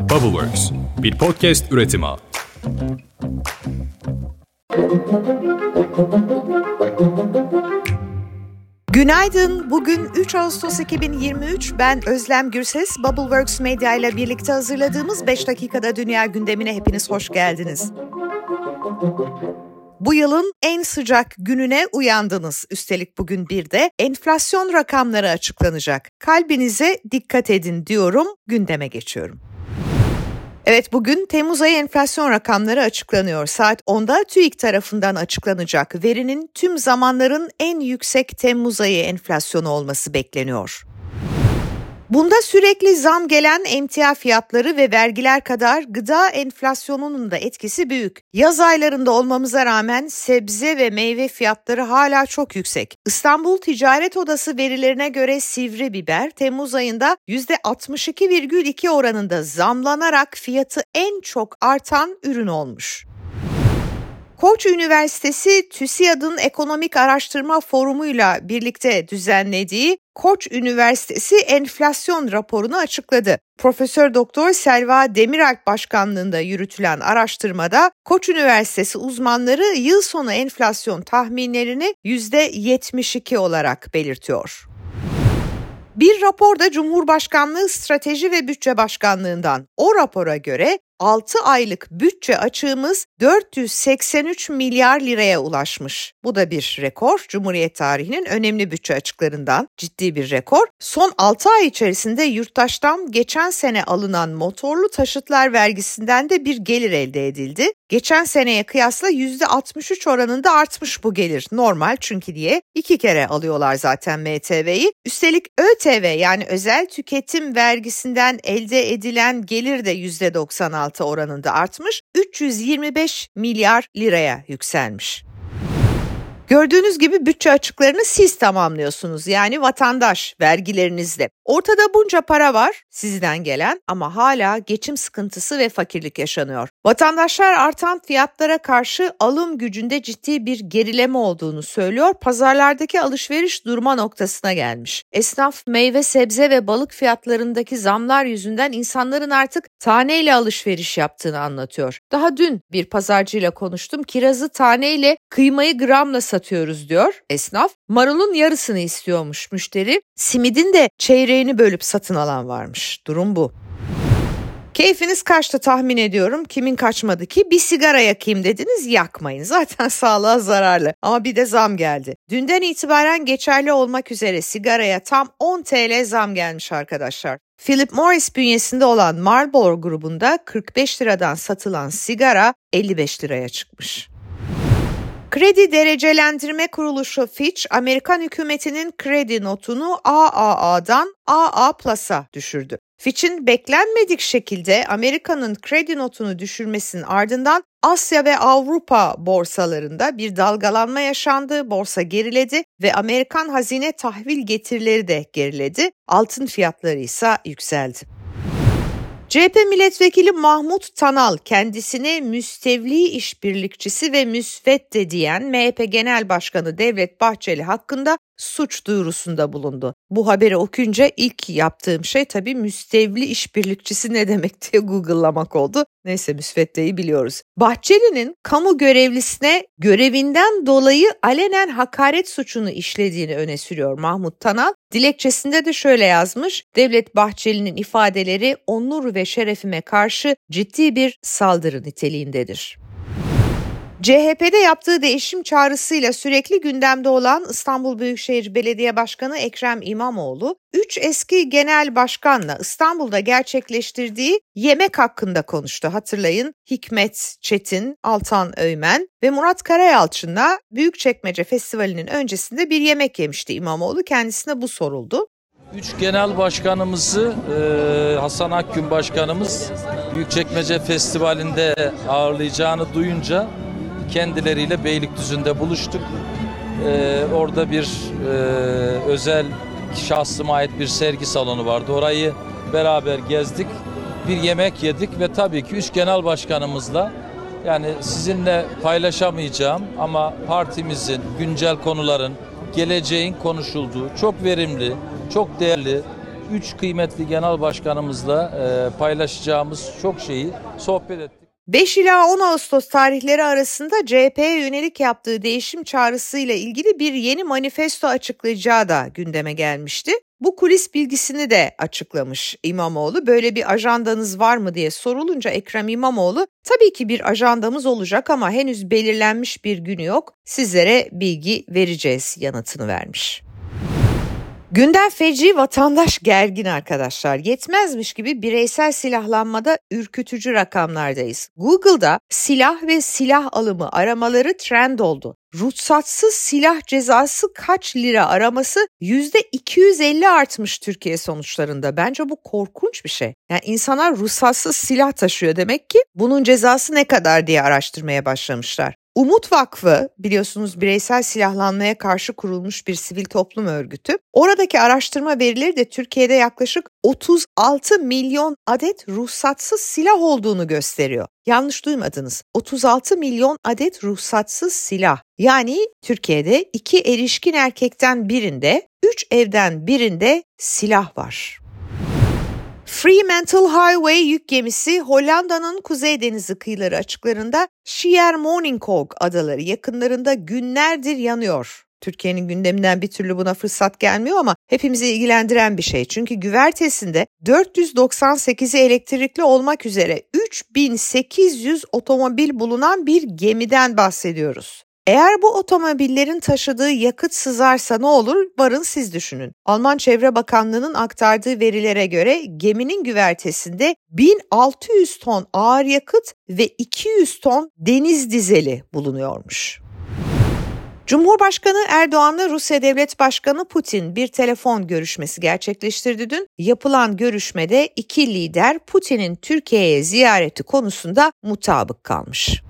Bubbleworks, bir podcast üretimi. Günaydın. Bugün 3 Ağustos 2023. Ben Özlem Gürses. Bubbleworks Media ile birlikte hazırladığımız 5 dakikada dünya gündemine hepiniz hoş geldiniz. Bu yılın en sıcak gününe uyandınız. Üstelik bugün bir de enflasyon rakamları açıklanacak. Kalbinize dikkat edin diyorum, gündeme geçiyorum. Evet bugün Temmuz ayı enflasyon rakamları açıklanıyor. Saat 10'da TÜİK tarafından açıklanacak. Verinin tüm zamanların en yüksek Temmuz ayı enflasyonu olması bekleniyor. Bunda sürekli zam gelen emtia fiyatları ve vergiler kadar gıda enflasyonunun da etkisi büyük. Yaz aylarında olmamıza rağmen sebze ve meyve fiyatları hala çok yüksek. İstanbul Ticaret Odası verilerine göre sivri biber Temmuz ayında %62,2 oranında zamlanarak fiyatı en çok artan ürün olmuş. Koç Üniversitesi TÜSİAD'ın Ekonomik Araştırma Forumu'yla birlikte düzenlediği Koç Üniversitesi enflasyon raporunu açıkladı. Profesör Doktor Selva Demiralp başkanlığında yürütülen araştırmada Koç Üniversitesi uzmanları yıl sonu enflasyon tahminlerini %72 olarak belirtiyor. Bir raporda Cumhurbaşkanlığı Strateji ve Bütçe Başkanlığından o rapora göre 6 aylık bütçe açığımız 483 milyar liraya ulaşmış. Bu da bir rekor. Cumhuriyet tarihinin önemli bütçe açıklarından ciddi bir rekor. Son 6 ay içerisinde yurttaştan geçen sene alınan motorlu taşıtlar vergisinden de bir gelir elde edildi. Geçen seneye kıyasla %63 oranında artmış bu gelir. Normal çünkü diye iki kere alıyorlar zaten MTV'yi. Üstelik ÖTV yani özel tüketim vergisinden elde edilen gelir de %96 %16 oranında artmış, 325 milyar liraya yükselmiş. Gördüğünüz gibi bütçe açıklarını siz tamamlıyorsunuz yani vatandaş vergilerinizle. Ortada bunca para var sizden gelen ama hala geçim sıkıntısı ve fakirlik yaşanıyor. Vatandaşlar artan fiyatlara karşı alım gücünde ciddi bir gerileme olduğunu söylüyor. Pazarlardaki alışveriş durma noktasına gelmiş. Esnaf meyve, sebze ve balık fiyatlarındaki zamlar yüzünden insanların artık taneyle alışveriş yaptığını anlatıyor. Daha dün bir pazarcıyla konuştum. Kirazı taneyle, kıymayı gramla satıyoruz diyor esnaf. Marulun yarısını istiyormuş müşteri. Simidin de çeyreğini bölüp satın alan varmış. Durum bu. Keyfiniz kaçtı tahmin ediyorum. Kimin kaçmadı ki? Bir sigara yakayım dediniz yakmayın. Zaten sağlığa zararlı. Ama bir de zam geldi. Dünden itibaren geçerli olmak üzere sigaraya tam 10 TL zam gelmiş arkadaşlar. Philip Morris bünyesinde olan Marlboro grubunda 45 liradan satılan sigara 55 liraya çıkmış. Kredi Derecelendirme Kuruluşu Fitch, Amerikan hükümetinin kredi notunu AAA'dan AA Plus'a düşürdü. Fitch'in beklenmedik şekilde Amerika'nın kredi notunu düşürmesinin ardından Asya ve Avrupa borsalarında bir dalgalanma yaşandı, borsa geriledi ve Amerikan hazine tahvil getirileri de geriledi. Altın fiyatları ise yükseldi. CHP milletvekili Mahmut Tanal kendisine müstevli işbirlikçisi ve müsvedde diyen MHP Genel Başkanı Devlet Bahçeli hakkında suç duyurusunda bulundu. Bu haberi okuyunca ilk yaptığım şey tabii müstevli işbirlikçisi ne demek diye Google'lamak oldu. Neyse müsveddeyi biliyoruz. Bahçeli'nin kamu görevlisine görevinden dolayı alenen hakaret suçunu işlediğini öne sürüyor Mahmut Tanal. Dilekçesinde de şöyle yazmış. Devlet Bahçeli'nin ifadeleri onur ve şerefime karşı ciddi bir saldırı niteliğindedir. CHP'de yaptığı değişim çağrısıyla sürekli gündemde olan İstanbul Büyükşehir Belediye Başkanı Ekrem İmamoğlu, 3 eski genel başkanla İstanbul'da gerçekleştirdiği yemek hakkında konuştu. Hatırlayın Hikmet Çetin, Altan Öymen ve Murat Karayalçın'la Büyükçekmece Festivali'nin öncesinde bir yemek yemişti İmamoğlu. Kendisine bu soruldu. Üç genel başkanımızı e, Hasan Akgün başkanımız Büyükçekmece Festivali'nde ağırlayacağını duyunca kendileriyle Beylikdüzü'nde buluştuk. Ee, orada bir e, özel şahsıma ait bir sergi salonu vardı. Orayı beraber gezdik. Bir yemek yedik ve tabii ki üç genel başkanımızla yani sizinle paylaşamayacağım ama partimizin güncel konuların geleceğin konuşulduğu çok verimli, çok değerli üç kıymetli genel başkanımızla e, paylaşacağımız çok şeyi sohbet ettik. 5 ila 10 Ağustos tarihleri arasında CHP'ye yönelik yaptığı değişim çağrısıyla ilgili bir yeni manifesto açıklayacağı da gündeme gelmişti. Bu kulis bilgisini de açıklamış İmamoğlu. Böyle bir ajandanız var mı diye sorulunca Ekrem İmamoğlu tabii ki bir ajandamız olacak ama henüz belirlenmiş bir günü yok. Sizlere bilgi vereceğiz yanıtını vermiş. Gündem feci, vatandaş gergin arkadaşlar. Yetmezmiş gibi bireysel silahlanmada ürkütücü rakamlardayız. Google'da silah ve silah alımı aramaları trend oldu. Ruhsatsız silah cezası kaç lira araması %250 artmış Türkiye sonuçlarında. Bence bu korkunç bir şey. Yani insanlar ruhsatsız silah taşıyor demek ki bunun cezası ne kadar diye araştırmaya başlamışlar. Umut Vakfı biliyorsunuz bireysel silahlanmaya karşı kurulmuş bir sivil toplum örgütü. Oradaki araştırma verileri de Türkiye'de yaklaşık 36 milyon adet ruhsatsız silah olduğunu gösteriyor. Yanlış duymadınız. 36 milyon adet ruhsatsız silah. Yani Türkiye'de iki erişkin erkekten birinde, üç evden birinde silah var. Fremantle Highway yük gemisi Hollanda'nın Kuzey Denizi kıyıları açıklarında Schiermonnikoog adaları yakınlarında günlerdir yanıyor. Türkiye'nin gündeminden bir türlü buna fırsat gelmiyor ama hepimizi ilgilendiren bir şey. Çünkü güvertesinde 498'i elektrikli olmak üzere 3800 otomobil bulunan bir gemiden bahsediyoruz. Eğer bu otomobillerin taşıdığı yakıt sızarsa ne olur? Varın siz düşünün. Alman Çevre Bakanlığı'nın aktardığı verilere göre geminin güvertesinde 1600 ton ağır yakıt ve 200 ton deniz dizeli bulunuyormuş. Cumhurbaşkanı Erdoğan'la Rusya Devlet Başkanı Putin bir telefon görüşmesi gerçekleştirdi dün. Yapılan görüşmede iki lider Putin'in Türkiye'ye ziyareti konusunda mutabık kalmış.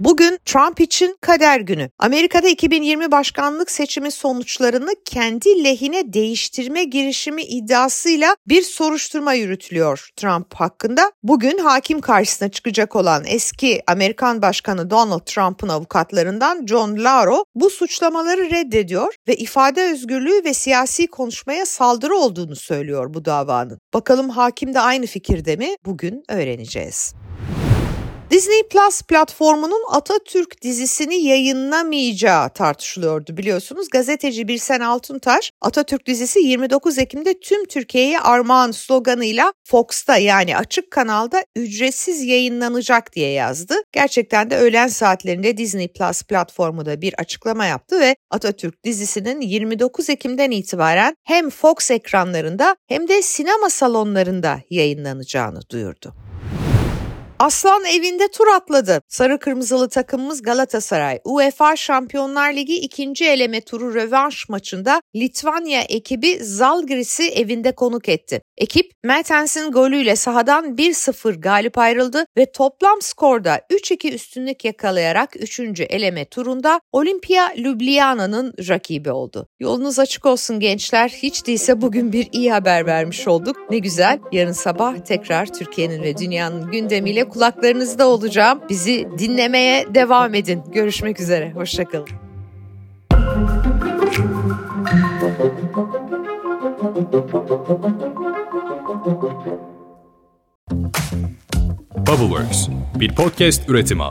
Bugün Trump için kader günü. Amerika'da 2020 başkanlık seçimi sonuçlarını kendi lehine değiştirme girişimi iddiasıyla bir soruşturma yürütülüyor Trump hakkında. Bugün hakim karşısına çıkacak olan eski Amerikan Başkanı Donald Trump'ın avukatlarından John Laro bu suçlamaları reddediyor ve ifade özgürlüğü ve siyasi konuşmaya saldırı olduğunu söylüyor bu davanın. Bakalım hakim de aynı fikirde mi? Bugün öğreneceğiz. Disney Plus platformunun Atatürk dizisini yayınlamayacağı tartışılıyordu biliyorsunuz. Gazeteci Birsen Altuntaş Atatürk dizisi 29 Ekim'de tüm Türkiye'ye armağan sloganıyla Fox'ta yani açık kanalda ücretsiz yayınlanacak diye yazdı. Gerçekten de öğlen saatlerinde Disney Plus platformu da bir açıklama yaptı ve Atatürk dizisinin 29 Ekim'den itibaren hem Fox ekranlarında hem de sinema salonlarında yayınlanacağını duyurdu. Aslan evinde tur atladı. Sarı kırmızılı takımımız Galatasaray UEFA Şampiyonlar Ligi ikinci eleme turu rövanş maçında Litvanya ekibi Zalgiris'i evinde konuk etti. Ekip Mertens'in golüyle sahadan 1-0 galip ayrıldı ve toplam skorda 3-2 üstünlük yakalayarak 3. eleme turunda Olimpia Ljubljana'nın rakibi oldu. Yolunuz açık olsun gençler. Hiç değilse bugün bir iyi haber vermiş olduk. Ne güzel. Yarın sabah tekrar Türkiye'nin ve dünyanın gündemiyle kulaklarınızda olacağım. Bizi dinlemeye devam edin. Görüşmek üzere. Hoşçakalın. Bubbleworks bir podcast üretimi.